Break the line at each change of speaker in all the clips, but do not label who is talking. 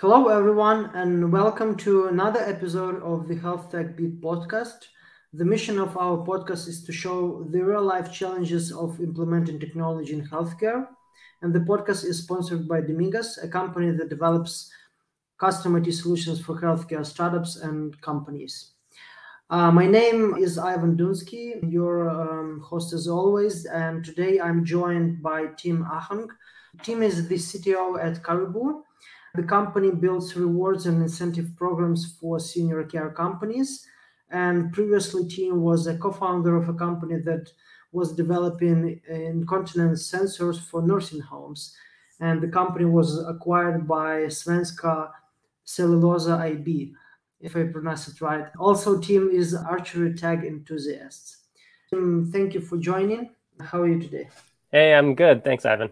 Hello, everyone, and welcome to another episode of the Health Tech Beat podcast. The mission of our podcast is to show the real life challenges of implementing technology in healthcare. And the podcast is sponsored by Demigos, a company that develops custom IT solutions for healthcare startups and companies. Uh, my name is Ivan Dunskiy, your um, host as always, and today I'm joined by Tim Ahong. Tim is the CTO at Caribou, the company builds rewards and incentive programs for senior care companies. And previously, Tim was a co founder of a company that was developing incontinence sensors for nursing homes. And the company was acquired by Svenska Cellulosa IB, if I pronounce it right. Also, Tim is archery tag enthusiast. Tim, thank you for joining. How are you today?
Hey, I'm good. Thanks, Ivan.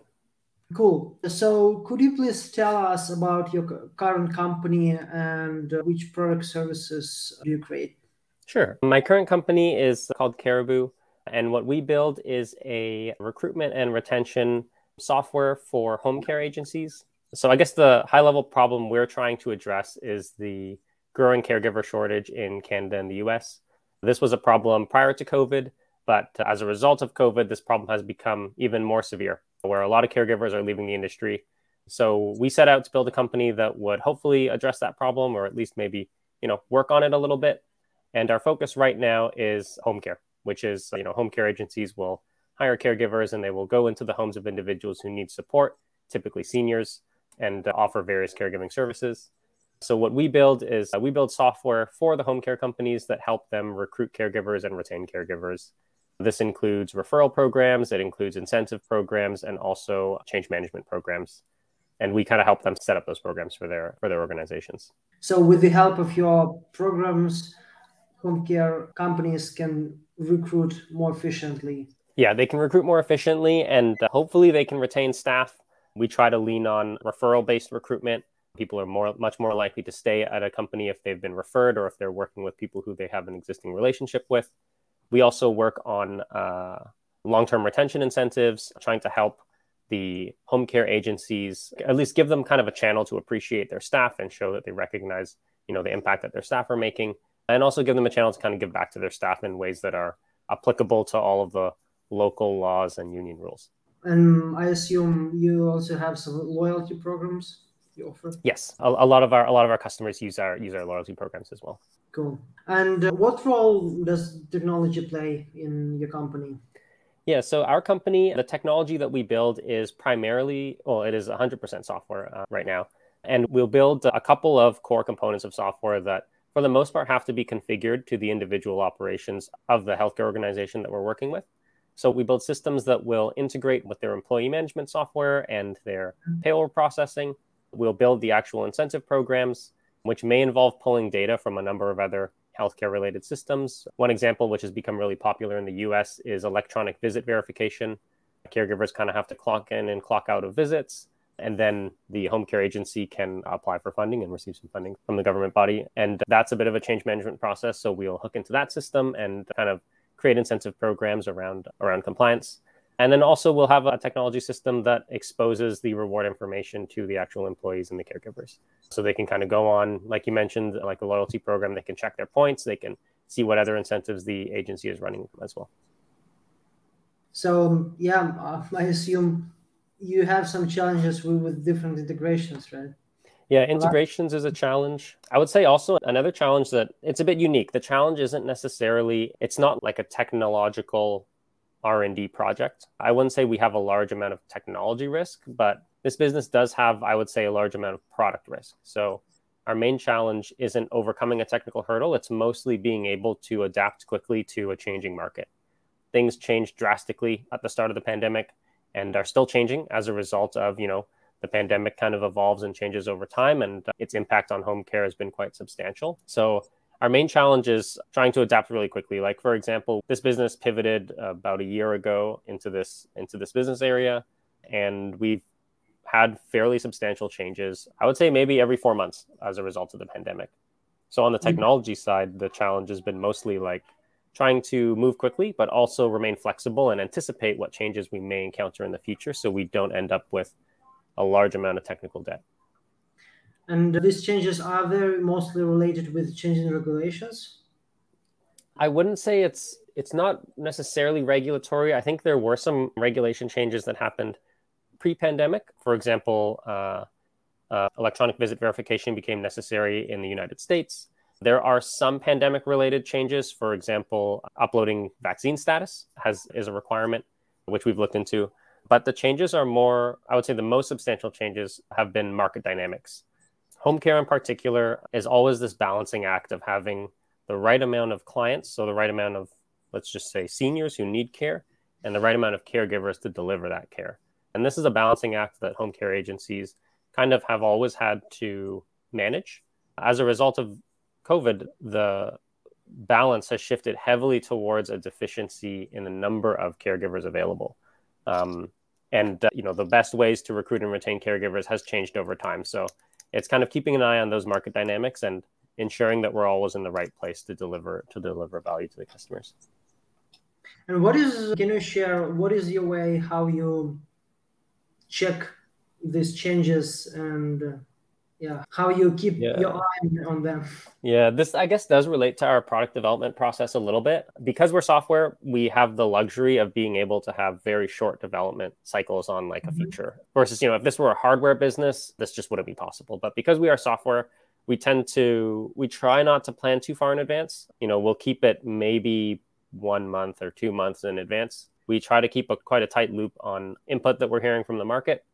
Cool. So, could you please tell us about your current company and uh, which product services do you create?
Sure. My current company is called Caribou, and what we build is a recruitment and retention software for home care agencies. So, I guess the high level problem we're trying to address is the growing caregiver shortage in Canada and the US. This was a problem prior to COVID, but as a result of COVID, this problem has become even more severe where a lot of caregivers are leaving the industry. So we set out to build a company that would hopefully address that problem or at least maybe, you know, work on it a little bit. And our focus right now is home care, which is, you know, home care agencies will hire caregivers and they will go into the homes of individuals who need support, typically seniors, and offer various caregiving services. So what we build is uh, we build software for the home care companies that help them recruit caregivers and retain caregivers this includes referral programs, it includes incentive programs, and also change management programs. And we kind of help them set up those programs for their for their organizations.
So, with the help of your programs, home care companies can recruit more efficiently.
Yeah, they can recruit more efficiently, and uh, hopefully, they can retain staff. We try to lean on referral based recruitment. People are more much more likely to stay at a company if they've been referred or if they're working with people who they have an existing relationship with. We also work on uh, long term retention incentives, trying to help the home care agencies at least give them kind of a channel to appreciate their staff and show that they recognize you know the impact that their staff are making and also give them a channel to kind of give back to their staff in ways that are applicable to all of the local laws and union rules.
And i assume you also have some loyalty programs you offer
yes a, a lot of our a lot of our customers use our use our loyalty programs as well
Cool. And uh, what role does technology play in your company?
Yeah, so our company, the technology that we build is primarily, well, it is 100% software uh, right now. And we'll build a couple of core components of software that, for the most part, have to be configured to the individual operations of the healthcare organization that we're working with. So we build systems that will integrate with their employee management software and their mm-hmm. payroll processing. We'll build the actual incentive programs which may involve pulling data from a number of other healthcare related systems. One example, which has become really popular in the US, is electronic visit verification. Caregivers kind of have to clock in and clock out of visits. And then the home care agency can apply for funding and receive some funding from the government body. And that's a bit of a change management process. So we'll hook into that system and kind of create incentive programs around around compliance. And then also we'll have a technology system that exposes the reward information to the actual employees and the caregivers. So they can kind of go on, like you mentioned, like a loyalty program, they can check their points, they can see what other incentives the agency is running as well.
So, yeah, uh, I assume you have some challenges with, with different integrations, right?
Yeah, integrations is a challenge. I would say also another challenge that it's a bit unique. The challenge isn't necessarily it's not like a technological R&D project. I wouldn't say we have a large amount of technology risk, but this business does have, I would say, a large amount of product risk. So our main challenge isn't overcoming a technical hurdle. It's mostly being able to adapt quickly to a changing market. Things changed drastically at the start of the pandemic and are still changing as a result of, you know, the pandemic kind of evolves and changes over time and its impact on home care has been quite substantial. So our main challenge is trying to adapt really quickly. Like for example, this business pivoted about a year ago into this into this business area, and we've had fairly substantial changes. I would say maybe every four months as a result of the pandemic. So on the mm-hmm. technology side, the challenge has been mostly like trying to move quickly, but also remain flexible and anticipate what changes we may encounter in the future, so we don't end up with a large amount of technical debt.
And these changes are very mostly related with changing regulations?
I wouldn't say it's it's not necessarily regulatory. I think there were some regulation changes that happened pre-pandemic. For example, uh, uh, electronic visit verification became necessary in the United States. There are some pandemic-related changes. For example, uploading vaccine status has is a requirement, which we've looked into. But the changes are more, I would say, the most substantial changes have been market dynamics. Home care, in particular, is always this balancing act of having the right amount of clients, so the right amount of, let's just say, seniors who need care, and the right amount of caregivers to deliver that care. And this is a balancing act that home care agencies kind of have always had to manage. As a result of COVID, the balance has shifted heavily towards a deficiency in the number of caregivers available. Um, and uh, you know the best ways to recruit and retain caregivers has changed over time. So it's kind of keeping an eye on those market dynamics and ensuring that we're always in the right place to deliver to deliver value to the customers.
And what is can you share what is your way how you check these changes and yeah how you keep yeah. your eye on them.
Yeah this i guess does relate to our product development process a little bit. Because we're software we have the luxury of being able to have very short development cycles on like a mm-hmm. feature. Versus you know if this were a hardware business this just wouldn't be possible. But because we are software we tend to we try not to plan too far in advance. You know we'll keep it maybe one month or two months in advance. We try to keep a quite a tight loop on input that we're hearing from the market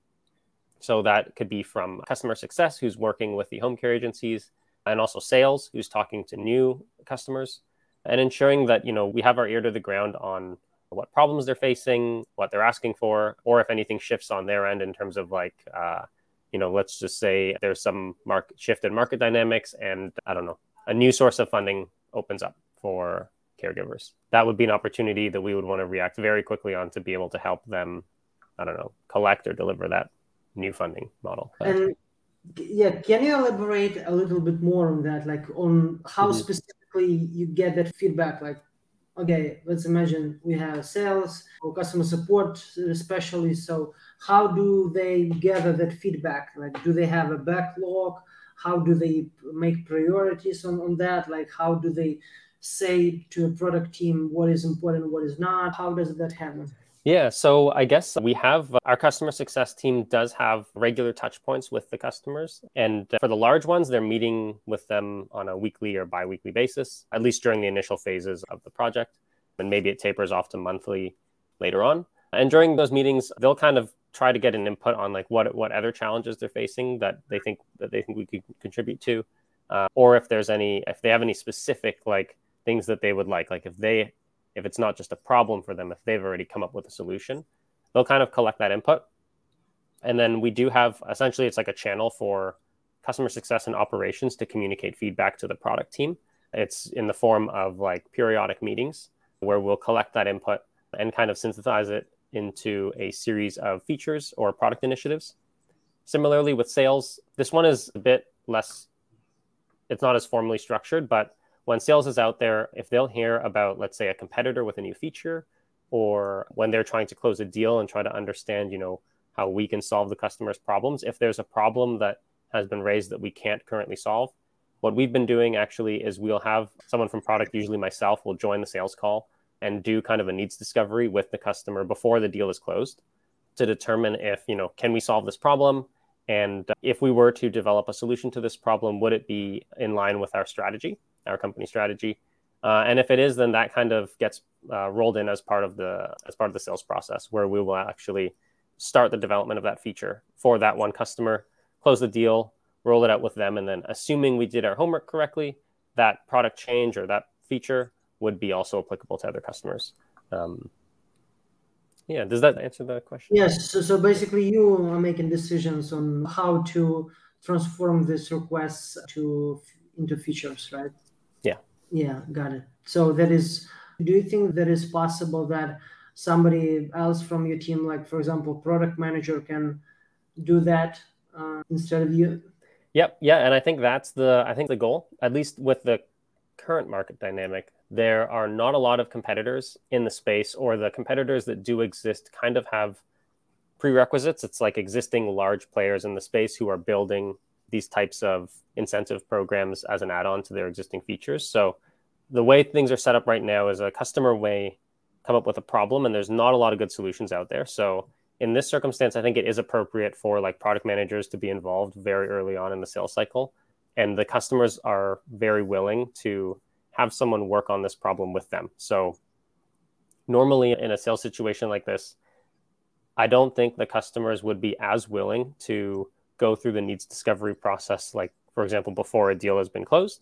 so that could be from customer success, who's working with the home care agencies, and also sales, who's talking to new customers, and ensuring that you know we have our ear to the ground on what problems they're facing, what they're asking for, or if anything shifts on their end in terms of like, uh, you know, let's just say there's some market shift in market dynamics, and I don't know, a new source of funding opens up for caregivers. That would be an opportunity that we would want to react very quickly on to be able to help them, I don't know, collect or deliver that new funding model.
And yeah, can you elaborate a little bit more on that, like on how mm-hmm. specifically you get that feedback? Like, okay, let's imagine we have sales or customer support, especially. So, how do they gather that feedback? Like, do they have a backlog? How do they make priorities on, on that? Like, how do they say to a product team what is important, what is not? How does that happen?
Yeah, so I guess we have our customer success team does have regular touch points with the customers. And for the large ones, they're meeting with them on a weekly or bi weekly basis, at least during the initial phases of the project. And maybe it tapers off to monthly later on. And during those meetings, they'll kind of try to get an input on like what what other challenges they're facing that they think that they think we could contribute to, uh, or if there's any if they have any specific like things that they would like, like if they if it's not just a problem for them, if they've already come up with a solution, they'll kind of collect that input. And then we do have essentially it's like a channel for customer success and operations to communicate feedback to the product team. It's in the form of like periodic meetings where we'll collect that input and kind of synthesize it into a series of features or product initiatives. Similarly with sales, this one is a bit less it's not as formally structured, but when sales is out there, if they'll hear about, let's say, a competitor with a new feature, or when they're trying to close a deal and try to understand, you know, how we can solve the customer's problems, if there's a problem that has been raised that we can't currently solve, what we've been doing actually is we'll have someone from product, usually myself, will join the sales call and do kind of a needs discovery with the customer before the deal is closed to determine if, you know, can we solve this problem? And if we were to develop a solution to this problem, would it be in line with our strategy? Our company strategy. Uh, and if it is, then that kind of gets uh, rolled in as part of the as part of the sales process, where we will actually start the development of that feature for that one customer, close the deal, roll it out with them, and then assuming we did our homework correctly, that product change or that feature would be also applicable to other customers. Um, yeah, does that answer the question?
Yes. So, so basically, you are making decisions on how to transform these requests to into features, right? Yeah, Yeah, got it. So that is, do you think that is possible that somebody else from your team, like for example, product manager, can do that uh, instead of you?
Yep. Yeah, and I think that's the I think the goal, at least with the current market dynamic. There are not a lot of competitors in the space, or the competitors that do exist kind of have prerequisites. It's like existing large players in the space who are building these types of incentive programs as an add-on to their existing features. So the way things are set up right now is a customer may come up with a problem and there's not a lot of good solutions out there. So in this circumstance, I think it is appropriate for like product managers to be involved very early on in the sales cycle. And the customers are very willing to have someone work on this problem with them. So normally in a sales situation like this, I don't think the customers would be as willing to go through the needs discovery process, like, for example, before a deal has been closed.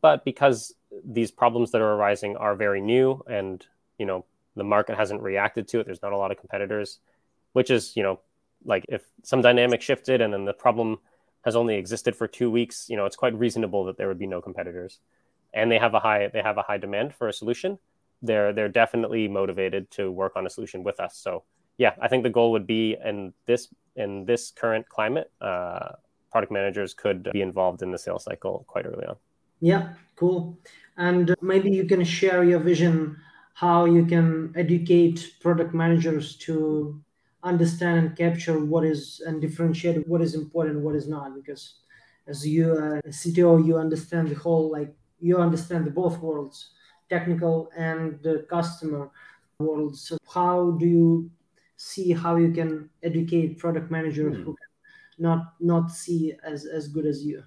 But because these problems that are arising are very new and, you know, the market hasn't reacted to it, there's not a lot of competitors, which is, you know, like if some dynamic shifted and then the problem has only existed for two weeks, you know, it's quite reasonable that there would be no competitors. And they have a high they have a high demand for a solution. They're they're definitely motivated to work on a solution with us. So yeah, I think the goal would be in this in this current climate, uh, product managers could be involved in the sales cycle quite early on.
Yeah, cool. And maybe you can share your vision how you can educate product managers to understand and capture what is and differentiate what is important what is not because as you uh, cto you understand the whole like you understand the both worlds technical and the customer worlds so how do you see how you can educate product managers mm. who not not see as as good as you.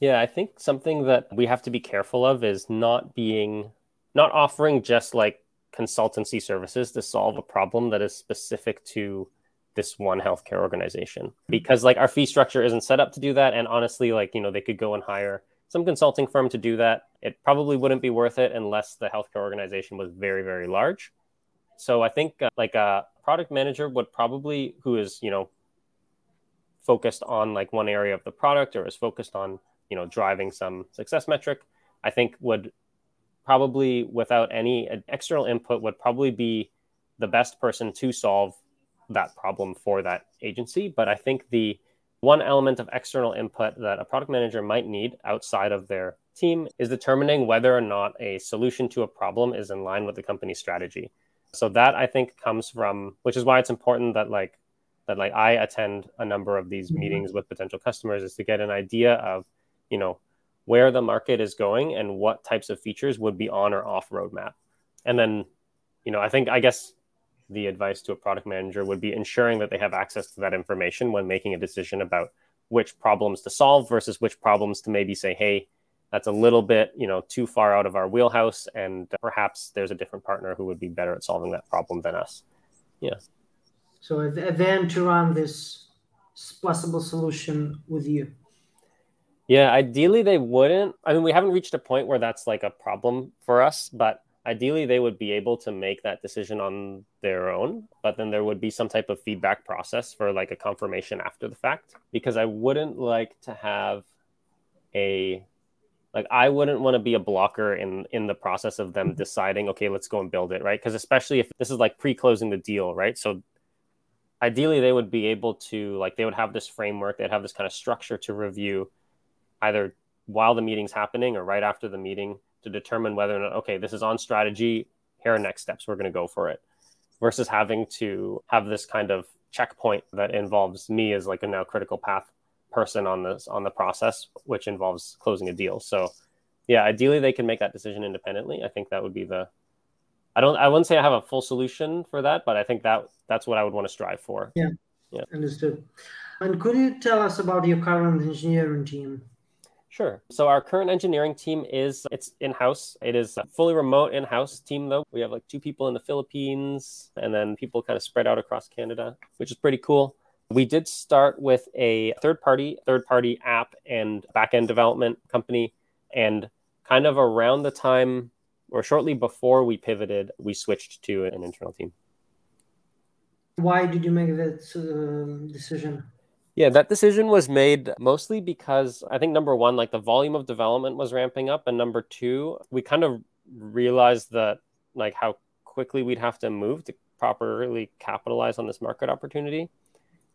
Yeah i think something that we have to be careful of is not being not offering just like consultancy services to solve a problem that is specific to this one healthcare organization. Because like our fee structure isn't set up to do that and honestly like you know they could go and hire some consulting firm to do that. It probably wouldn't be worth it unless the healthcare organization was very very large. So i think uh, like a product manager would probably who is you know focused on like one area of the product or is focused on you know driving some success metric i think would probably without any external input would probably be the best person to solve that problem for that agency. But i think the one element of external input that a product manager might need outside of their team is determining whether or not a solution to a problem is in line with the company's strategy so that i think comes from which is why it's important that like that like i attend a number of these mm-hmm. meetings with potential customers is to get an idea of you know where the market is going and what types of features would be on or off roadmap and then you know i think i guess the advice to a product manager would be ensuring that they have access to that information when making a decision about which problems to solve versus which problems to maybe say hey that's a little bit you know too far out of our wheelhouse and perhaps there's a different partner who would be better at solving that problem than us. Yeah.
So then to run this possible solution with you.
Yeah ideally they wouldn't. I mean we haven't reached a point where that's like a problem for us but ideally they would be able to make that decision on their own but then there would be some type of feedback process for like a confirmation after the fact because i wouldn't like to have a like i wouldn't want to be a blocker in in the process of them mm-hmm. deciding okay let's go and build it right because especially if this is like pre-closing the deal right so ideally they would be able to like they would have this framework they'd have this kind of structure to review either while the meeting's happening or right after the meeting to determine whether or not okay this is on strategy here are next steps we're going to go for it versus having to have this kind of checkpoint that involves me as like a now critical path person on this on the process, which involves closing a deal. So yeah, ideally they can make that decision independently. I think that would be the I don't I wouldn't say I have a full solution for that, but I think that that's what I would want to strive for.
Yeah. Yeah. Understood. And could you tell us about your current engineering team?
Sure. So our current engineering team is it's in-house. It is a fully remote in-house team though. We have like two people in the Philippines and then people kind of spread out across Canada, which is pretty cool. We did start with a third party, third party app and backend development company. And kind of around the time or shortly before we pivoted, we switched to an internal team.
Why did you make that uh, decision?
Yeah, that decision was made mostly because I think number one, like the volume of development was ramping up. And number two, we kind of realized that like how quickly we'd have to move to properly capitalize on this market opportunity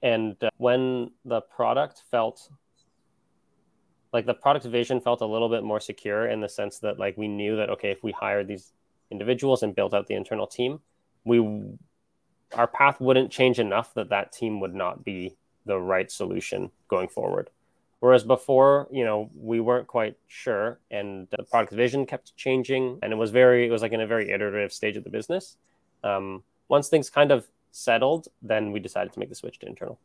and uh, when the product felt like the product vision felt a little bit more secure in the sense that like we knew that okay if we hired these individuals and built out the internal team we our path wouldn't change enough that that team would not be the right solution going forward Whereas before, you know, we weren't quite sure, and the product vision kept changing, and it was very, it was like in a very iterative stage of the business. Um, once things kind of settled, then we decided to make the switch to internal.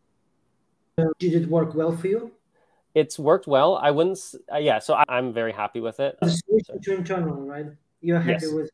Did it work well for you?
It's worked well. I wouldn't, uh, yeah. So I, am very happy with it.
The switch to internal, right? You're happy yes. with.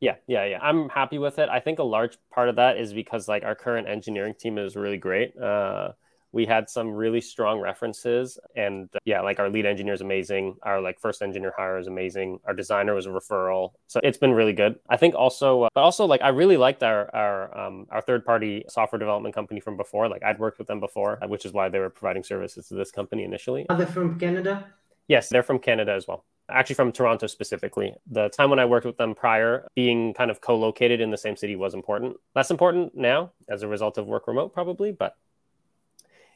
Yeah, yeah, yeah. I'm happy with it. I think a large part of that is because like our current engineering team is really great. Uh, we had some really strong references and uh, yeah like our lead engineer is amazing. Our like first engineer hire is amazing. Our designer was a referral. So it's been really good. I think also uh, but also like i really liked our our um, our third party software development company from before. Like i'd worked with them before uh, which is why they were providing services to this company initially.
Are they from canada?
Yes they're from canada as well. Actually from Toronto specifically. The time when I worked with them prior, being kind of co located in the same city was important. Less important now as a result of work remote, probably, but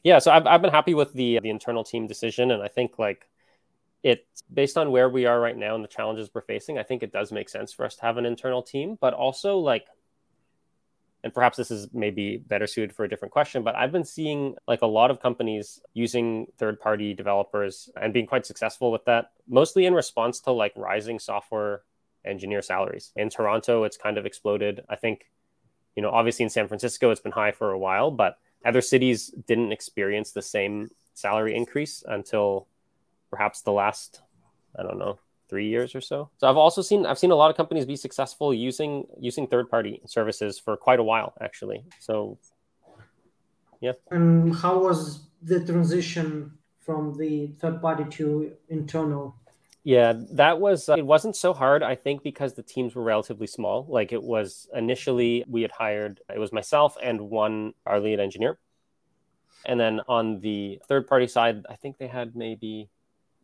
yeah, so I've, I've been happy with the the internal team decision, and I think like it based on where we are right now and the challenges we're facing, I think it does make sense for us to have an internal team, but also like and perhaps this is maybe better suited for a different question, but I've been seeing like a lot of companies using third party developers and being quite successful with that, mostly in response to like rising software engineer salaries. In Toronto, it's kind of exploded. I think, you know, obviously in San Francisco, it's been high for a while, but other cities didn't experience the same salary increase until perhaps the last, I don't know, three years or so. So I've also seen I've seen a lot of companies be successful using using third party services for quite a while actually. So yeah.
And how was the transition from the third party to internal?
Yeah, that was uh, it wasn't so hard I think because the teams were relatively small. Like it was initially we had hired it was myself and one our lead engineer. And then on the third party side, I think they had maybe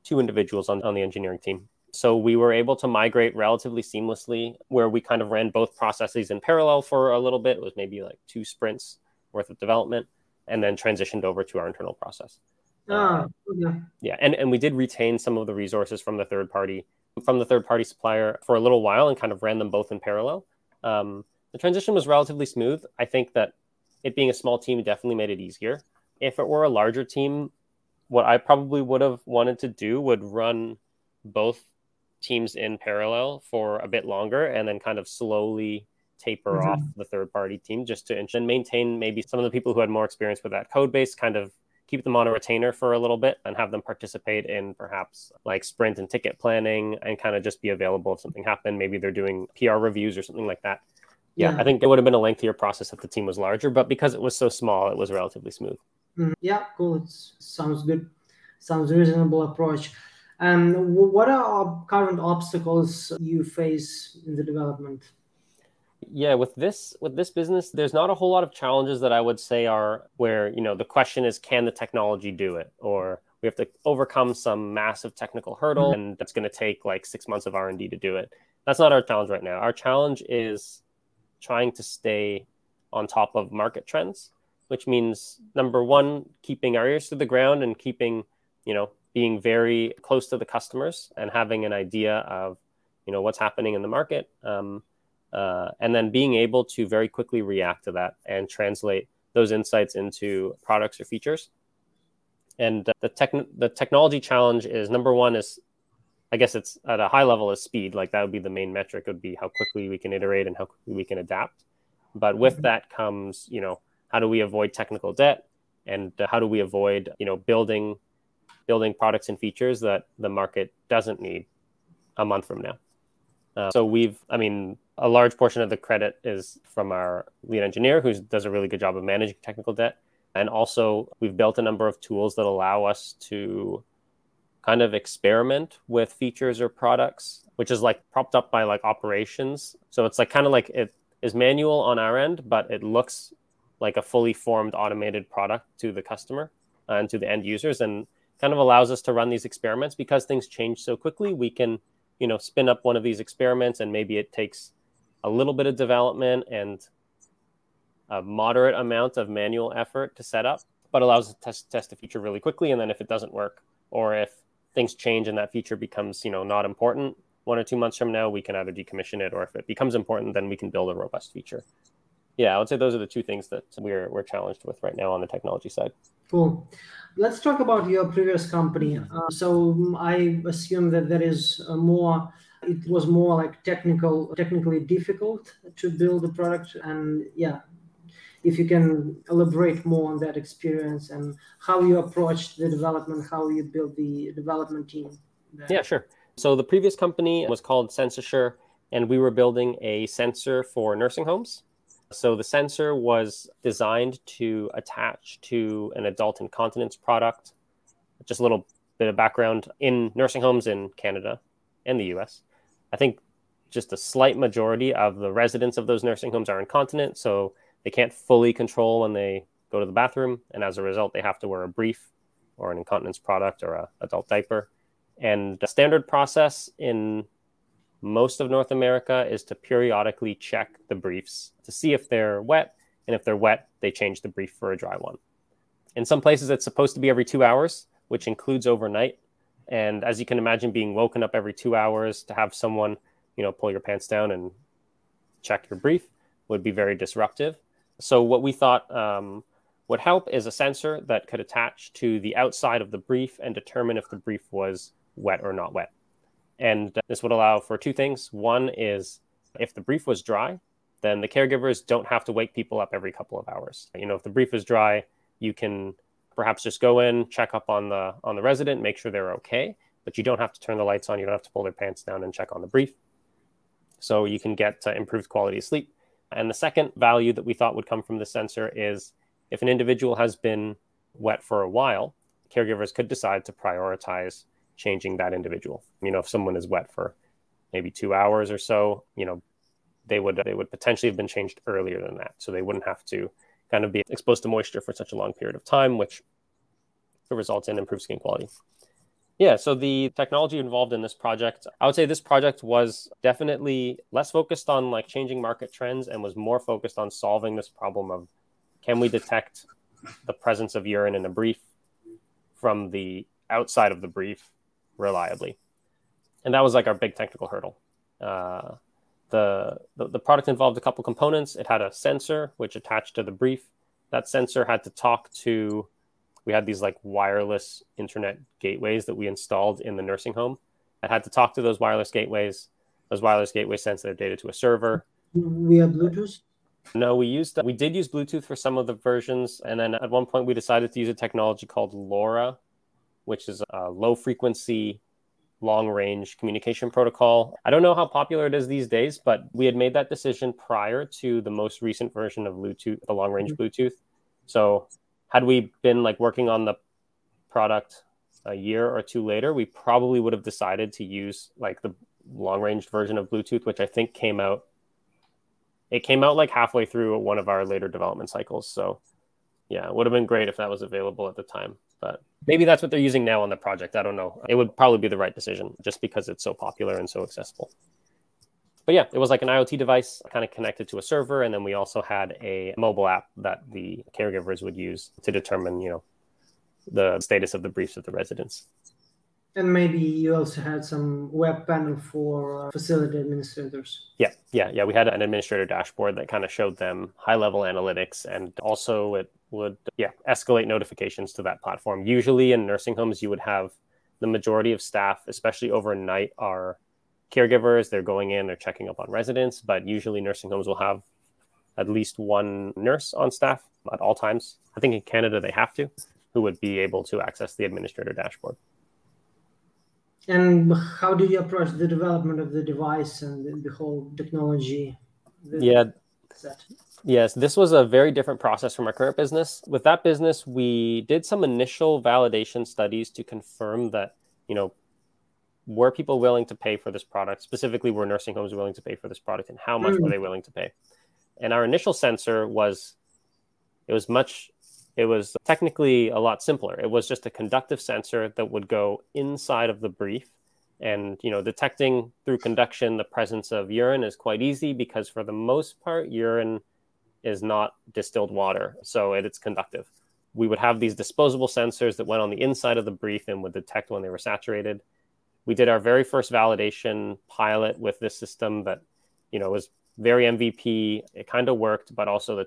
two individuals on, on the engineering team. So we were able to migrate relatively seamlessly where we kind of ran both processes in parallel for a little bit. It was maybe like two sprints worth of development and then transitioned over to our internal process.
Ah, yeah.
Yeah, and, and we did retain some of the resources from the third party from the third party supplier for a little while and kind of ran them both in parallel. Um, the transition was relatively smooth. I think that it being a small team definitely made it easier. If it were a larger team, what I probably would have wanted to do would run both teams in parallel for a bit longer and then kind of slowly taper mm-hmm. off the third party team just to and maintain maybe some of the people who had more experience with that code base kind of keep them on a retainer for a little bit and have them participate in perhaps like sprint and ticket planning and kind of just be available if something happened. Maybe they're doing PR reviews or something like that. Yeah, yeah. I think it would have been a lengthier process if the team was larger, but because it was so small, it was relatively smooth.
Mm, yeah, cool. It sounds good. Sounds reasonable approach. And um, what are current obstacles you face in the development?
Yeah with this with this business there's not a whole lot of challenges that i would say are where you know the question is can the technology do it? Or we have to overcome some massive technical hurdle mm-hmm. and that's going to take like six months of r&d to do it. That's not our challenge right now. Our challenge is trying to stay on top of market trends which means number one keeping our ears to the ground and keeping you know being very close to the customers and having an idea of you know what's happening in the market. Um, uh, and then being able to very quickly react to that and translate those insights into products or features. And the tech the technology challenge is number one is, I guess it's at a high level is speed. Like that would be the main metric. Would be how quickly we can iterate and how quickly we can adapt. But with mm-hmm. that comes, you know, how do we avoid technical debt, and uh, how do we avoid, you know, building building products and features that the market doesn't need a month from now. Uh, so we've, I mean, a large portion of the credit is from our lead engineer, who does a really good job of managing technical debt. And also, we've built a number of tools that allow us to kind of experiment with features or products, which is like propped up by like operations. So it's like kind of like it is manual on our end, but it looks like a fully formed automated product to the customer and to the end users and kind of allows us to run these experiments because things change so quickly. We can, you know, spin up one of these experiments and maybe it takes a little bit of development and a moderate amount of manual effort to set up, but allows us to test, test a feature really quickly. And then if it doesn't work, or if things change and that feature becomes, you know, not important one or two months from now, we can either decommission it, or if it becomes important, then we can build a robust feature. Yeah, I would say those are the two things that we're we're challenged with right now on the technology side.
Cool. Let's talk about your previous company. Uh, so I assume that there is more. It was more like technical, technically difficult to build the product, and yeah, if you can elaborate more on that experience and how you approached the development, how you built the development team.
There. Yeah, sure. So the previous company was called SensorSure, and we were building a sensor for nursing homes. So the sensor was designed to attach to an adult incontinence product. Just a little bit of background in nursing homes in Canada and the US. I think just a slight majority of the residents of those nursing homes are incontinent, so they can't fully control when they go to the bathroom, and as a result, they have to wear a brief or an incontinence product or a adult diaper. And the standard process in most of North America is to periodically check the briefs to see if they're wet. And if they're wet, they change the brief for a dry one. In some places, it's supposed to be every two hours, which includes overnight. And as you can imagine, being woken up every two hours to have someone, you know, pull your pants down and check your brief would be very disruptive. So what we thought um, would help is a sensor that could attach to the outside of the brief and determine if the brief was wet or not wet. And this would allow for two things. One is if the brief was dry, then the caregivers don't have to wake people up every couple of hours. You know, if the brief is dry, you can perhaps just go in, check up on the on the resident, make sure they're okay, but you don't have to turn the lights on, you don't have to pull their pants down and check on the brief. So you can get uh, improved quality of sleep. And the second value that we thought would come from the sensor is if an individual has been wet for a while, caregivers could decide to prioritize changing that individual. You know, if someone is wet for maybe two hours or so, you know, they would they would potentially have been changed earlier than that, so they wouldn't have to kind of be exposed to moisture for such a long period of time, which results in improved skin quality. Yeah, so the technology involved in this project, I would say this project was definitely less focused on like changing market trends and was more focused on solving this problem of can we detect the presence of urine in a brief from the outside of the brief reliably. And that was like our big technical hurdle. Uh, the, the, the product involved a couple components. It had a sensor which attached to the brief. That sensor had to talk to. We had these like wireless internet gateways that we installed in the nursing home. It had to talk to those wireless gateways. Those wireless gateways sent their data to a server.
We have Bluetooth.
No, we used we did use Bluetooth for some of the versions, and then at one point we decided to use a technology called LoRa, which is a low frequency, long range communication protocol. I don't know how popular it is these days, but we had made that decision prior to the most recent version of Bluetooth, the long range mm-hmm. Bluetooth. So, had we been like working on the product a year or two later, we probably would have decided to use like the long range version of Bluetooth, which I think came out. It came out like halfway through one of our later development cycles. So, yeah, it would have been great if that was available at the time. But maybe that's what they're using now on the project. I don't know. It would probably be the right decision just because it's so popular and so accessible. But yeah, it was like an IoT device kind of connected to a server. And then we also had a mobile app that the caregivers would use to determine, you know, the status of the briefs of the residents.
And maybe you also had some web panel for uh, facility administrators.
Yeah, yeah, yeah. We had an administrator dashboard that kind of showed them high level analytics, and also it would yeah escalate notifications to that platform. Usually in nursing homes, you would have the majority of staff, especially overnight, are caregivers. They're going in, they're checking up on residents, but usually nursing homes will have at least one nurse on staff at all times. I think in Canada they have to, who would be able to access the administrator dashboard.
And how did you approach the development of the device and the, the whole technology?
Yeah. Set? Yes, this was a very different process from our current business. With that business, we did some initial validation studies to confirm that, you know, were people willing to pay for this product? Specifically, were nursing homes willing to pay for this product and how much mm. were they willing to pay? And our initial sensor was it was much it was technically a lot simpler. It was just a conductive sensor that would go inside of the brief. And you know, detecting through conduction the presence of urine is quite easy because for the most part, urine is not distilled water, so it, it's conductive. We would have these disposable sensors that went on the inside of the brief and would detect when they were saturated. We did our very first validation pilot with this system that, you know, was very MVP. It kind of worked, but also the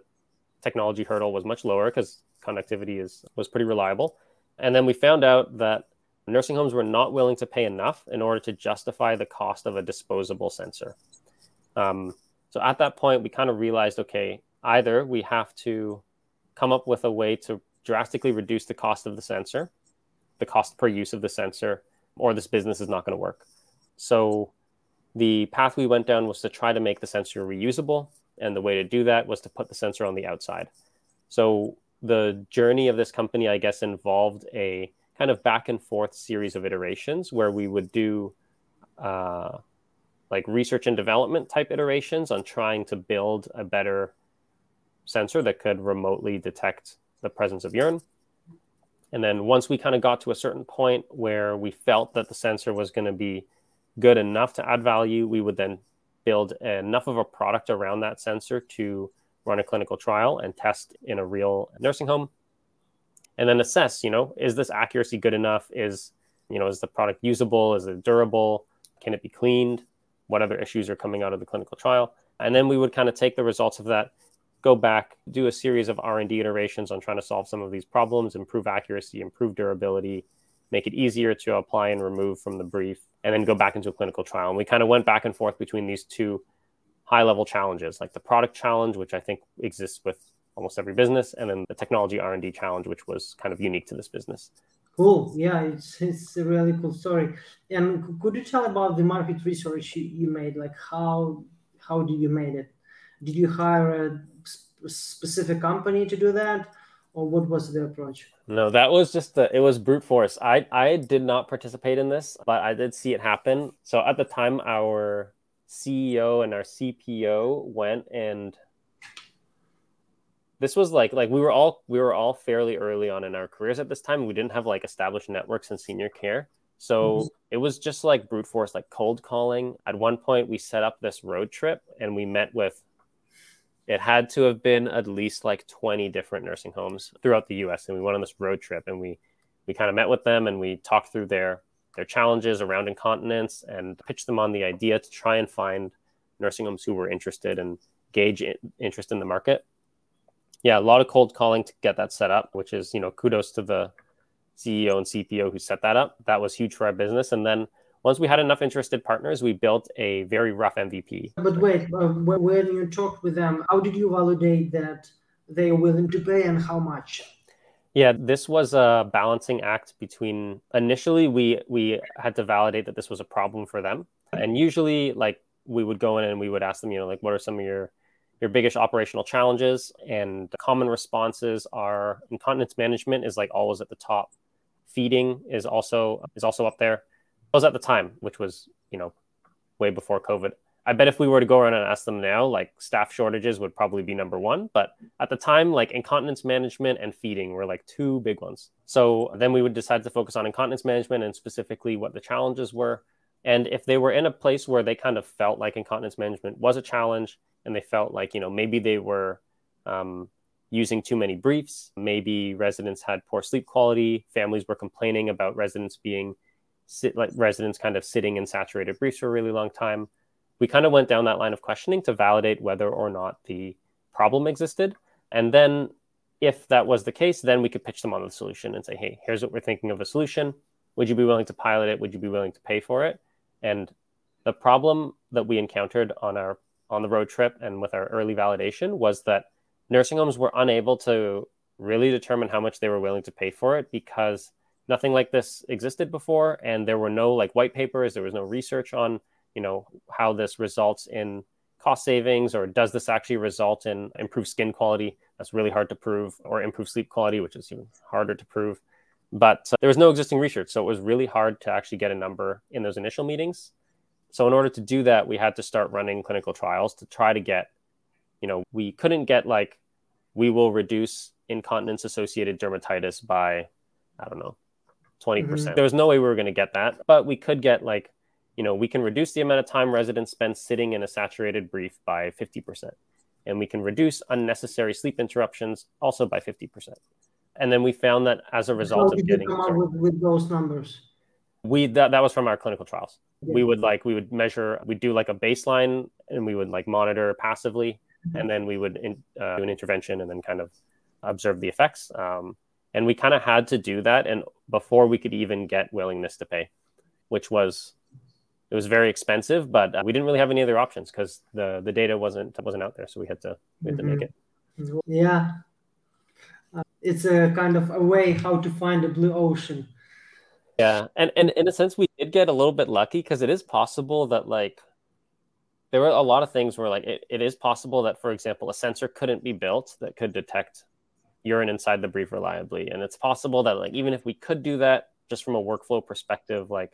technology hurdle was much lower because conductivity is was pretty reliable. And then we found out that nursing homes were not willing to pay enough in order to justify the cost of a disposable sensor. Um, so at that point, we kind of realized, okay, either we have to come up with a way to drastically reduce the cost of the sensor, the cost per use of the sensor, or this business is not going to work. So the path we went down was to try to make the sensor reusable. And the way to do that was to put the sensor on the outside. So the journey of this company, I guess, involved a kind of back and forth series of iterations where we would do uh, like research and development type iterations on trying to build a better sensor that could remotely detect the presence of urine. And then once we kind of got to a certain point where we felt that the sensor was going to be good enough to add value, we would then build enough of a product around that sensor to run a clinical trial and test in a real nursing home and then assess you know is this accuracy good enough? Is you know is the product usable? Is it durable? Can it be cleaned? What other issues are coming out of the clinical trial? And then we would kind of take the results of that go back do a series of r&d iterations on trying to solve some of these problems improve accuracy improve durability make it easier to apply and remove from the brief and then go back into a clinical trial. And we kind of went back and forth between these two high level challenges like the product challenge which i think exists with almost every business and then the technology r&d challenge which was kind of unique to this business.
Cool. Yeah it's, it's a really cool story. And could you tell about the market research you made? Like how how did you made it? Did you hire a specific company to do that or what was the approach?
No that was just the it was brute force. I i did not participate in this but i did see it happen. So at the time our CEO and our CPO went and this was like like we were all we were all fairly early on in our careers at this time. We didn't have like established networks in senior care. So mm-hmm. it was just like brute force, like cold calling. At one point, we set up this road trip and we met with, it had to have been at least like 20 different nursing homes throughout the US. And we went on this road trip and we, we kind of met with them and we talked through their their challenges around incontinence and pitch them on the idea to try and find nursing homes who were interested and gauge interest in the market. Yeah, a lot of cold calling to get that set up, which is, you know, kudos to the CEO and CPO who set that up. That was huge for our business. And then once we had enough interested partners, we built a very rough MVP.
But wait, uh, when you talked with them, how did you validate that they are willing to pay and how much?
Yeah, this was a balancing act between initially we we had to validate that this was a problem for them. And usually like we would go in and we would ask them, you know, like what are some of your your biggest operational challenges and the common responses are incontinence management is like always at the top. Feeding is also is also up there. It was at the time, which was, you know, way before COVID. I bet if we were to go around and ask them now, like staff shortages would probably be number one. But at the time, like incontinence management and feeding were like two big ones. So then we would decide to focus on incontinence management and specifically what the challenges were. And if they were in a place where they kind of felt like incontinence management was a challenge and they felt like, you know, maybe they were um, using too many briefs, maybe residents had poor sleep quality, families were complaining about residents being sit like residents kind of sitting in saturated briefs for a really long time we kind of went down that line of questioning to validate whether or not the problem existed. And then, if that was the case, then we could pitch them on the solution and say, hey, here's what we're thinking of a solution. Would you be willing to pilot it? Would you be willing to pay for it? And the problem that we encountered on our on the road trip and with our early validation was that nursing homes were unable to really determine how much they were willing to pay for it because nothing like this existed before and there were no like white papers there was no research on you know how this results in cost savings or does this actually result in improved skin quality? That's really hard to prove or improved sleep quality which is even harder to prove. But uh, there was no existing research so it was really hard to actually get a number in those initial meetings. So in order to do that we had to start running clinical trials to try to get you know we couldn't get like we will reduce incontinence associated dermatitis by i don't know 20%. Mm hmm there was no way we were going to get that but we could get like you know, we can reduce the amount of time residents spend sitting in a saturated brief by 50%. And we can reduce unnecessary sleep interruptions also by 50%. And then we found that as a result of getting
with, with, those numbers.
We that, that was from our clinical trials. Yeah. We would like we would measure, we'd do like a baseline and we would like monitor passively and then we would in, uh, do an intervention and then kind of observe the effects. Um, and we kind of had to do that, and before we could even get willingness to pay, which was it was very expensive, but uh, we didn't really have any other options because the the data wasn't wasn't out there, so we had to we had mm-hmm. to make
mm-hmm. it. Yeah, uh, it's a kind of a way how to find a blue ocean.
Yeah, and and in a sense, we did get a little bit lucky because it is possible that like there were a lot of things where like it, it is possible that for example a sensor couldn't be built that could detect urine inside the brief reliably and it's possible that like even if we could do that just from a workflow perspective like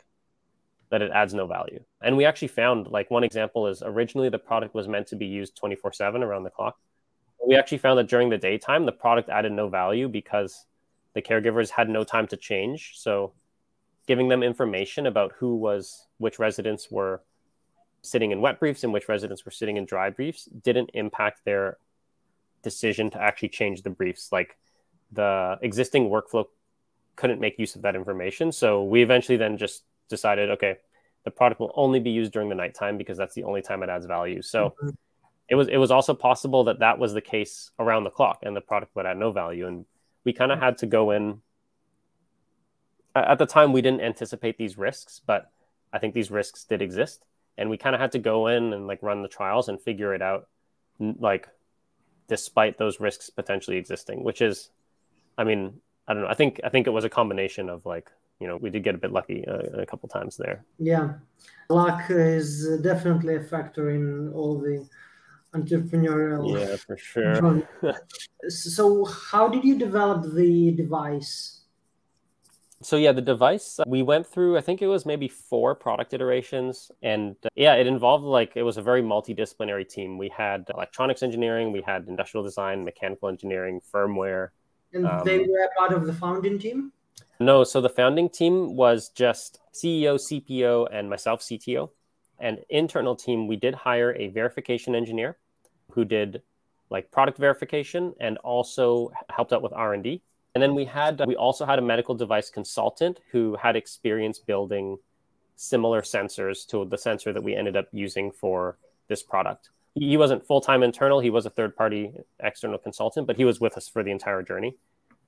that it adds no value and we actually found like one example is originally the product was meant to be used 24 7 around the clock we actually found that during the daytime the product added no value because the caregivers had no time to change so giving them information about who was which residents were sitting in wet briefs and which residents were sitting in dry briefs didn't impact their decision to actually change the briefs. Like the existing workflow couldn't make use of that information. So we eventually then just decided, okay, the product will only be used during the nighttime because that's the only time it adds value. So mm-hmm. it was it was also possible that that was the case around the clock and the product would add no value. And we kind of had to go in. At the time, we didn't anticipate these risks, but I think these risks did exist and we kind of had to go in and like run the trials and figure it out like despite those risks potentially existing which is i mean i don't know i think i think it was a combination of like you know we did get a bit lucky uh, a couple times there
yeah luck is definitely a factor in all the entrepreneurial
yeah for sure
so how did you develop the device
so yeah, the device we went through. I think it was maybe four product iterations, and uh, yeah, it involved like it was a very multidisciplinary team. We had electronics engineering, we had industrial design, mechanical engineering, firmware.
And um, they were part of the founding team.
No, so the founding team was just CEO, CPO, and myself, CTO. And internal team, we did hire a verification engineer who did like product verification and also helped out with R and then we had we also had a medical device consultant who had experience building similar sensors to the sensor that we ended up using for this product. He wasn't full time internal; he was a third party external consultant, but he was with us for the entire journey.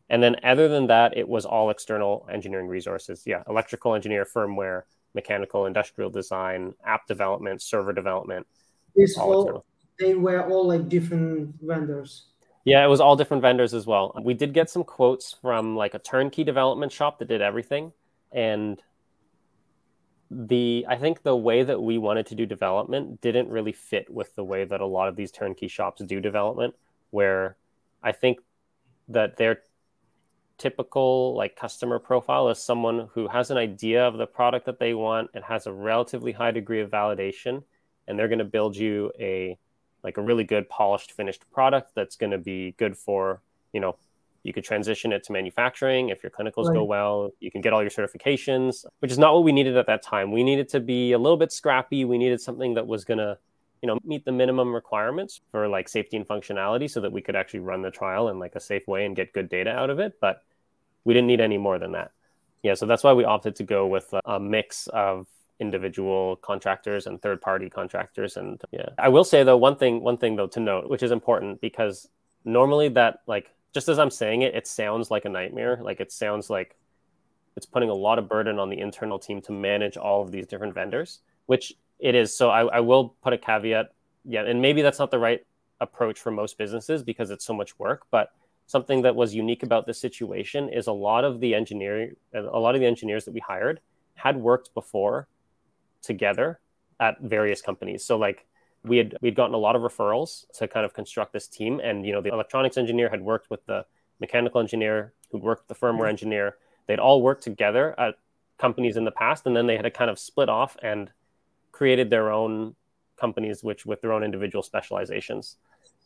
And then, other than that, it was all external engineering resources. Yeah, electrical engineer, firmware, mechanical, industrial design, app development, server development.
This all, all they were all like different vendors.
Yeah, it was all different vendors as well. We did get some quotes from like a turnkey development shop that did everything. And the I think the way that we wanted to do development didn't really fit with the way that a lot of these turnkey shops do development, where I think that their typical like customer profile is someone who has an idea of the product that they want and has a relatively high degree of validation and they're going to build you a like a really good polished finished product that's going to be good for you know you could transition it to manufacturing. If your clinicals right. go well you can get all your certifications which is not what we needed at that time. We needed to be a little bit scrappy. We needed something that was going to you know meet the minimum requirements for like safety and functionality so that we could actually run the trial in like a safe way and get good data out of it but we didn't need any more than that. Yeah so that's why we opted to go with a mix of individual contractors and third party contractors and yeah. I will say though one thing one thing though to note which is important because normally that like just as i'm saying it it sounds like a nightmare. Like it sounds like it's putting a lot of burden on the internal team to manage all of these different vendors which it is so i, I will put a caveat yeah and maybe that's not the right approach for most businesses because it's so much work but something that was unique about this situation is a lot of the engineering a lot of the engineers that we hired had worked before together at various companies. So like we had we'd gotten a lot of referrals to kind of construct this team, and you know the electronics engineer had worked with the mechanical engineer who'd worked with the firmware mm-hmm. engineer. They'd all worked together at companies in the past, and then they had to kind of split off and created their own companies, which with their own individual specializations.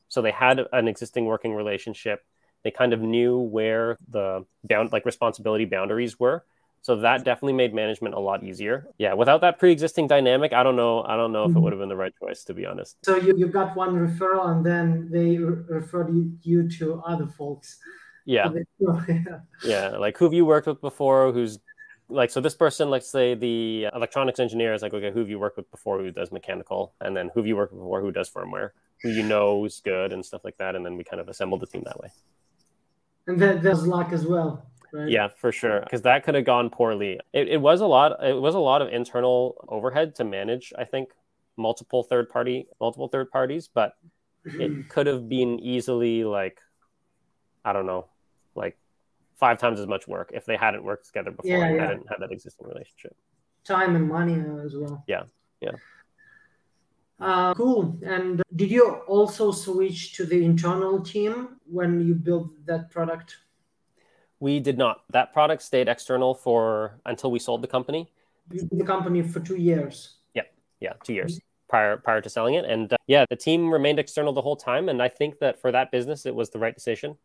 So they had an existing working relationship. They kind of knew where the bound like responsibility boundaries were so that definitely made management a lot easier. Yeah, without that pre-existing dynamic, I don't know. I don't know if it mm-hmm. would have been the right choice, to be honest.
So you, you got one referral, and then they re- referred you to other folks.
Yeah. yeah, like who have you worked with before? Who's like so this person, let's say the electronics engineer is like, okay, who have you worked with before who does mechanical, and then who have you worked with before who does firmware? who you know is good and stuff like that, and then we kind of assembled the team that way.
And that there's luck as well. Right?
Yeah, for sure. Because that could have gone poorly. It, it was a lot. It was a lot of internal overhead to manage. I think multiple third party, multiple third parties, but it could have been easily like, I don't know, like five times as much work if they hadn't worked together before
Yeah,
and
yeah.
hadn't had that existing relationship.
Time and money as well.
Yeah, yeah.
Uh, cool. And did you also switch to the internal team when you built that product?
We did not. That product stayed external for until we sold the company.
You did the company for two years.
Yeah, yeah, two years prior prior to selling it, and uh, yeah, the team remained external the whole time. And I think that for that business, it was the right decision.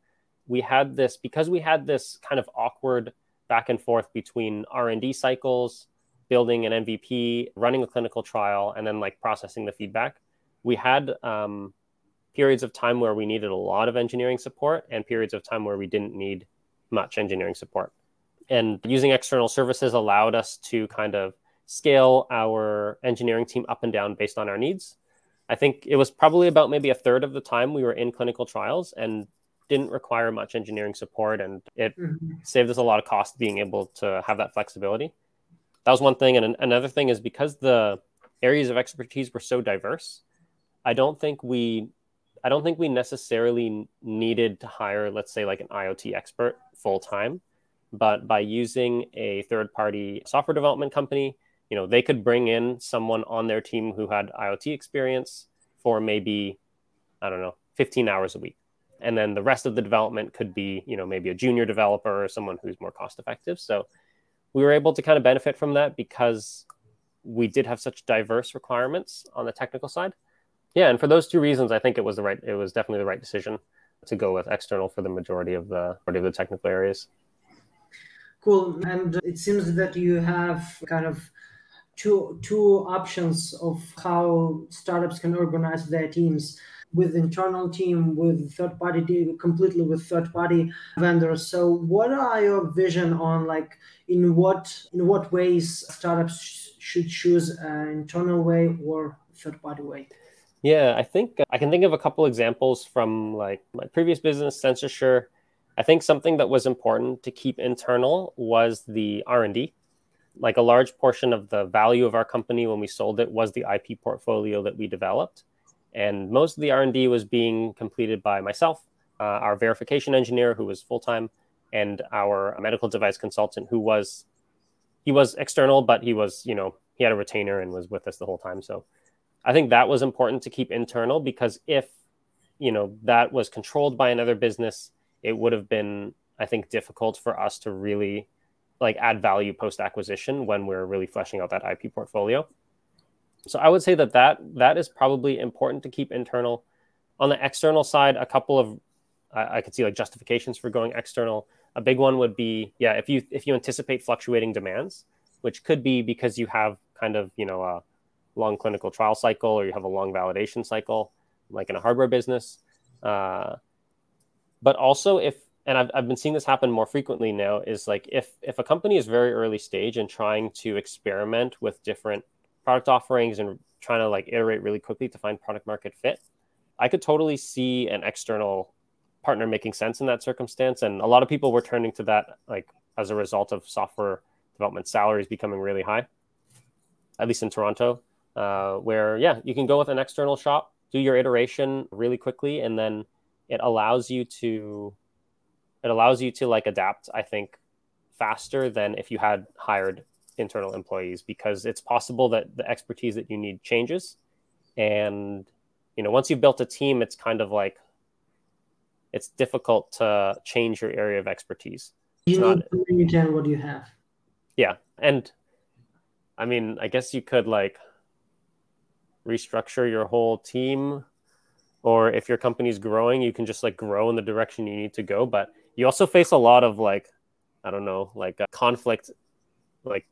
We had this because we had this kind of awkward back and forth between R and D cycles, building an MVP, running a clinical trial, and then like processing the feedback. We had um, periods of time where we needed a lot of engineering support, and periods of time where we didn't need much engineering support. And using external services allowed us to kind of scale our engineering team up and down based on our needs. I think it was probably about maybe a third of the time we were in clinical trials and didn't require much engineering support. And it
Mhm.
saved us a lot of cost being able to have that flexibility. That was one thing. And an- another thing is because the areas of expertise were so diverse, I don't think we I don't think we necessarily needed to hire, let's say, like an IoT expert full time. But by using a third party software development company, you know, they could bring in someone on their team who had IoT experience for maybe, I don't know, 15 hours a week. And then the rest of the development could be, you know, maybe a junior developer or someone who's more cost effective. So we were able to kind of benefit from that because we did have such diverse requirements on the technical side. Yeah, and for those two reasons, I think it was the right. It was definitely the right decision to go with external for the majority of the majority of the technical areas.
Cool. And it seems that you have kind of two two options of how startups can organize their teams with internal team with third party completely with third party vendors so what are your vision on like in what in what ways startups sh- should choose an internal way or third party way
Yeah, I think uh, I can think of a couple examples from like my previous business, Censusure. I think something that was important to keep internal was the R and D. Like a large portion of the value of our company when we sold it was the IP portfolio that we developed, and most of the R and D was being completed by myself, uh, our verification engineer who was full time, and our medical device consultant who was he was external, but he was you know he had a retainer and was with us the whole time. So I think that was important to keep internal because if you know that was controlled by another business, it would have been I think difficult for us to really like add value post acquisition when we're really fleshing out that IP portfolio. So I would say that that that is probably important to keep internal. On the external side, a couple of I, I could see like justifications for going external. A big one would be yeah if you if you anticipate fluctuating demands, which could be because you have kind of you know a long clinical trial cycle or you have a long validation cycle, like in a hardware business. Uh, but also if and I've, I've been seeing this happen more frequently now is like if if a company is very early stage and trying to experiment with different product offerings and trying to like iterate really quickly to find product market fit i could totally see an external partner making sense in that circumstance. And a lot of people were turning to that like as a result of software development salaries becoming really high at least in toronto uh, where yeah you can go with an external shop do your iteration really quickly and then it allows you to it allows you to like adapt i think faster than if you had hired internal employees because it's possible that the expertise that you need changes. And you know once you've built a team it's kind of like it's difficult to change your area of expertise.
You
It's
need
not-
to maintain what you have?
Yeah and i mean i guess you could like restructure your whole team or if your company's growing you can just like grow in the direction you need to go but you also face a lot of like i don't know like uh, conflict like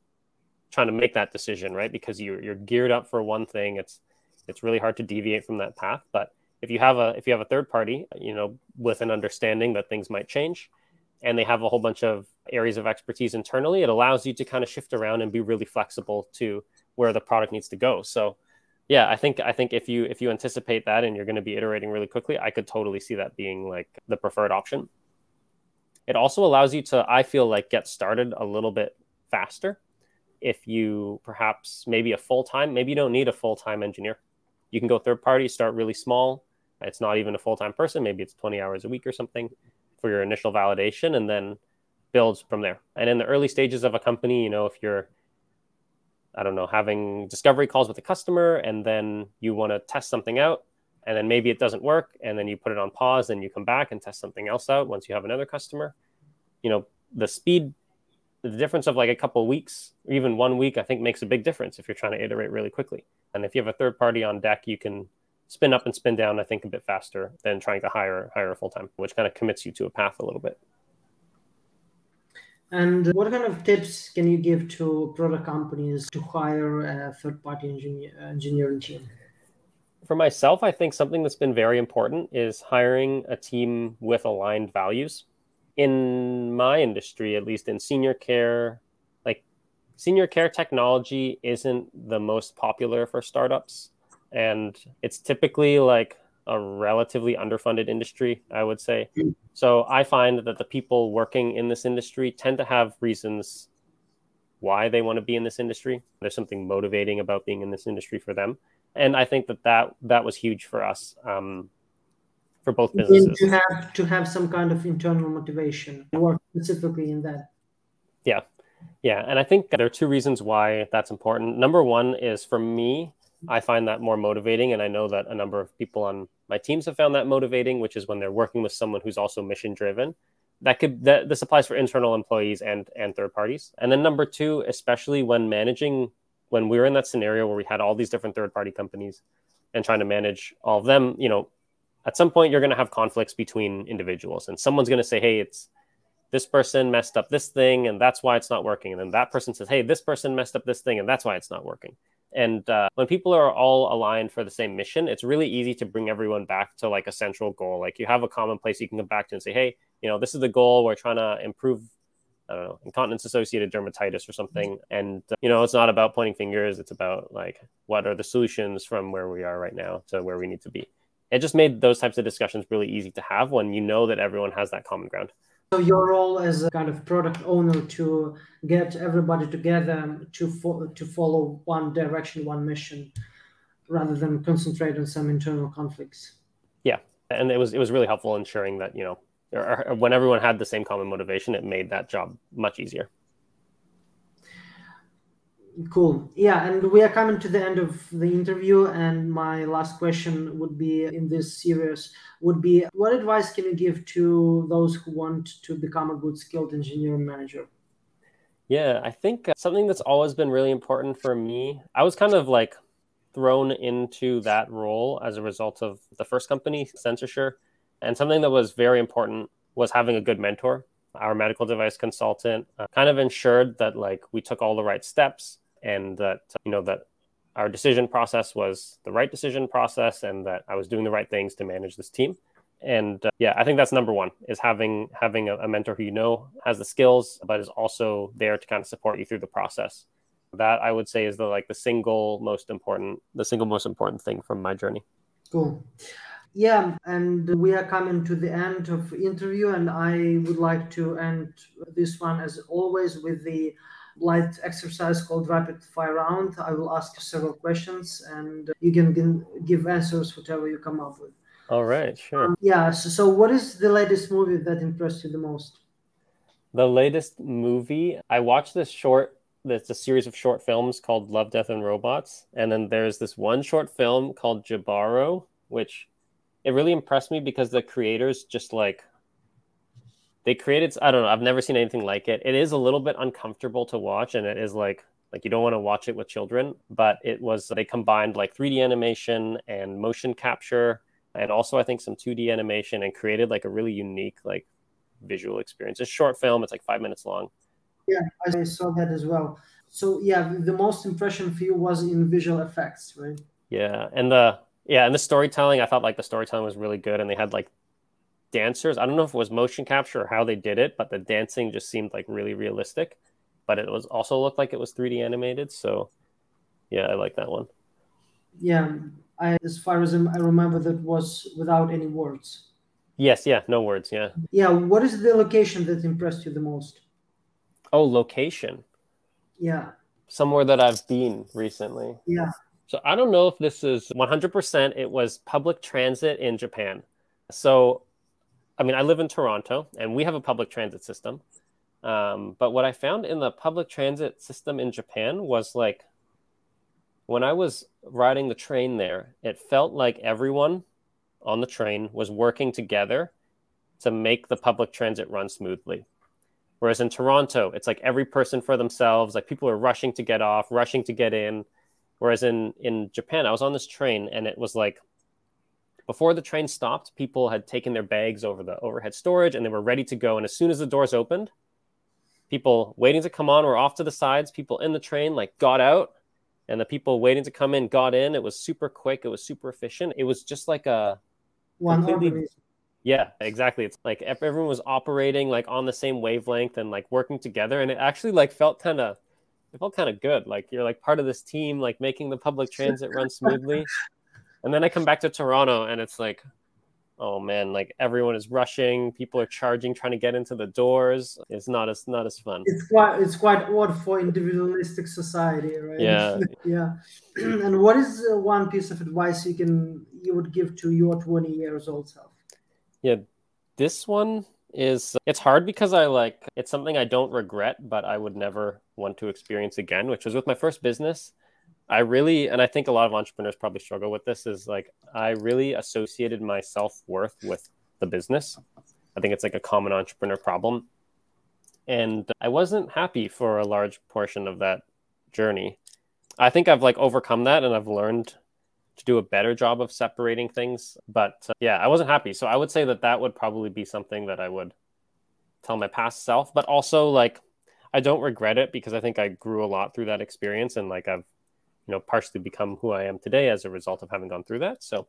trying to make that decision right because you're, you're geared up for one thing it's it's really hard to deviate from that path but if you have a if you have a third party you know with an understanding that things might change and they have a whole bunch of areas of expertise internally it allows you to kind of shift around and be really flexible to where the product needs to go so yeah, I think I think if you if you anticipate that and you're going to be iterating really quickly, I could totally see that being like the preferred option. It also allows you to, I feel like, get started a little bit faster. If you perhaps maybe a full time, maybe you don't need a full time engineer. You can go third party, start really small. It's not even a full time person. Maybe it's 20 hours a week or something for your initial validation, and then build from there. And in the early stages of a company, you know, if you're I don't know, having discovery calls with a customer and then you want to test something out and then maybe it doesn't work and then you put it on pause and you come back and test something else out once you have another customer. You know, the speed the difference of like a couple of weeks or even one week I think makes a big difference if you're trying to iterate really quickly. And if you have a third party on deck, you can spin up and spin down I think a bit faster than trying to hire hire a full time, which kind of commits you to a path a little bit.
And what kind of tips can you give to product companies to hire a third party engineer, engineering team?
For myself, I think something that's been very important is hiring a team with aligned values. In my industry, at least in senior care, like senior care technology isn't the most popular for startups. And it's typically like a relatively underfunded industry, I would say. So I find that the people working in this industry tend to have reasons why they want to be in this industry. There's something motivating about being in this industry for them, and I think that that that was huge for us. Um, for both businesses
to have to have some kind of internal motivation work specifically in that
yeah yeah and i think there are two reasons why that's important number one is for me I find that more motivating. And I know that a number of people on my teams have found that motivating, which is when they're working with someone who's also mission driven. That could that this applies for internal employees and and third parties. And then number two, especially when managing when we were in that scenario where we had all these different third party companies and trying to manage all of them, you know, at some point you're going to have conflicts between individuals and someone's going to say, hey, it's this person messed up this thing and that's why it's not working. And then that person says, hey, this person messed up this thing and that's why it's not working. And uh, when people are all aligned for the same mission, it's really easy to bring everyone back to like a central goal. Like you have a common place you can come back to and say, hey, you know, this is the goal. We're trying to improve, I don't know, incontinence associated dermatitis or something. And, uh, you know, it's not about pointing fingers. It's about like, what are the solutions from where we are right now to where we need to be. It just made those types of discussions really easy to have when you know that everyone has that common ground.
So your role as a kind of product owner to get everybody together to fo- to follow one direction, one mission, rather than concentrate on some internal conflicts.
Yeah, and it was it was really helpful ensuring that you know when everyone had the same common motivation, it made that job much easier.
Cool. Yeah, and we are coming to the end of the interview, and my last question would be in this series would be what advice can you give to those who want to become a good skilled engineering manager?
Yeah, I think uh, something that's always been really important for me. I was kind of like thrown into that role as a result of the first company, Sensorshare, and something that was very important was having a good mentor. Our medical device consultant uh, kind of ensured that like we took all the right steps and that you know that our decision process was the right decision process and that I was doing the right things to manage this team. And uh, yeah, I think that's number one is having having a, a, mentor who you know has the skills, but is also there to kind of support you through the process. That I would say is the like the single most important the single most important thing from my journey.
Cool. Yeah, and we are coming to the end of interview, and I would like to end this one as always with the light exercise called rapid fire round. I will ask you several questions and you can give answers whatever you come up with.
All right, sure. Um,
yeah. So, so, what is the latest movie that impressed you the most?
The latest movie, I watched this short. There's a series of short films called Love, Death, and Robots, and then there's this one short film called Jibaro, which it really impressed me because the creators just like they created i don't know i've never seen anything like it. It is a little bit uncomfortable to watch and it is like like you don't want to watch it with children but it was they combined like 3d animation and motion capture and also i think some 2d animation and created like a really unique like visual experience. It's a short film it's like five minutes long.
Yeah i saw that as well. So yeah the most impression for you was in visual effects right?
Yeah and the yeah and the storytelling i thought like the storytelling was really good and they had like dancers. I don't know if it was motion capture or how they did it, but the dancing just seemed like really realistic. But it was also looked like it was 3D animated. So yeah, I like that one.
Yeah, I, as far as I remember, that was without any words.
Yes, yeah, no words, yeah.
Yeah, what is the location that impressed you the most?
Oh, location.
Yeah.
Somewhere that I've been recently.
Yeah.
So I don't know if this is 100%. It was public transit in Japan. So, I mean, I live in Toronto and we have a public transit system. Um, but what I found in the public transit system in Japan was like when I was riding the train there, it felt like everyone on the train was working together to make the public transit run smoothly. Whereas in Toronto, it's like every person for themselves, like people are rushing to get off, rushing to get in. Whereas in in Japan, I was on this train and it was like before the train stopped, people had taken their bags over the overhead storage and they were ready to go. And as soon as the doors opened, people waiting to come on were off to the sides. People in the train like got out and the people waiting to come in got in. It was super quick. It was super efficient. It was just like a
one completely,
yeah, exactly. It's like everyone was operating like on the same wavelength and like working together, and it actually like felt kind of it felt kind of good. Like you're like part of this team, like making the public transit run smoothly. and then I come back to Toronto, and it's like oh man, like everyone is rushing, people are charging, trying to get into the doors. It's not as not as fun.
It's quite it's quite odd for individualistic society, right?
Yeah,
yeah. and what is uh, one piece of advice you can you would give to your twenty years old self?
Yeah, this one is it's hard because I like it's something I don't regret, but I would never want to experience again, which was with my first business. I really, and I think a lot of entrepreneurs probably struggle with this, is like I really associated my self worth with the business. I think it's like a common entrepreneur problem. And I wasn't happy for a large portion of that journey. I think I've like overcome that and I've learned to do a better job of separating things. But uh, yeah, I wasn't happy. So I would say that that would probably be something that I would tell my past self. But also, like, I don't regret it because I think I grew a lot through that experience and like I've you know partially become who I am today as a result of having gone through that. So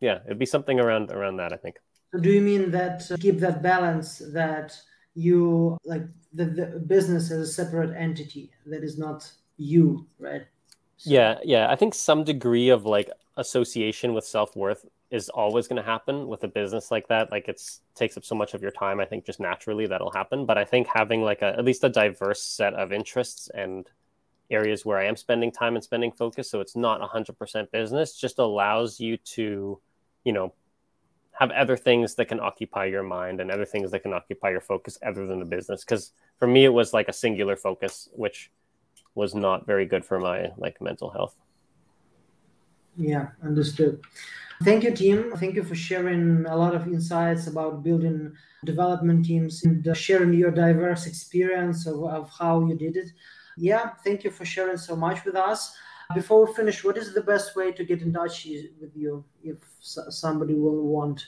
yeah, it'd be something around around that. I think.
So do you mean that uh, keep that balance that you like the, the business as a separate entity that is not you, right?
So. Yeah, yeah. I think some degree of like association with self worth is always going to happen with a business like that. Like it's takes up so much of your time. I think just naturally that'll happen. But I think having like a, at least a diverse set of interests and areas where I am spending time and spending focus. So it's not 100% business, just allows you to, you know, have other things that can occupy your mind and other things that can occupy your focus other than the business. Because for me, it was like a singular focus, which was not very good for my like mental health.
Yeah, understood. Thank you, Tim. Thank you for sharing a lot of insights about building development teams and uh, sharing your diverse experience of, of how you did it yeah, thank you for sharing so much with us. Before we finish, what is the best way to get in touch with you if somebody will want?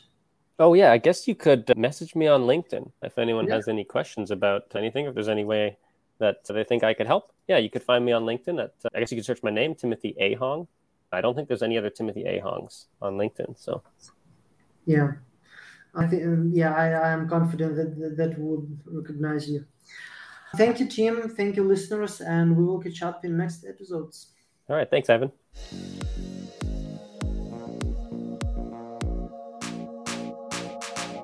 Oh, yeah, I guess you could message me on LinkedIn if anyone yeah. has any questions about anything, if there's any way that they think I could help. Yeah, you could find me on LinkedIn. At, uh, I guess you could search my name, Timothy Ahong. I don't think there's any other Timothy Ahongs on LinkedIn. So,
yeah, I think yeah, I, I am confident that, that that would recognize you. Thank you, Tim. Thank you, listeners, and we will catch up in next episodes.
All right. Thanks, Ivan.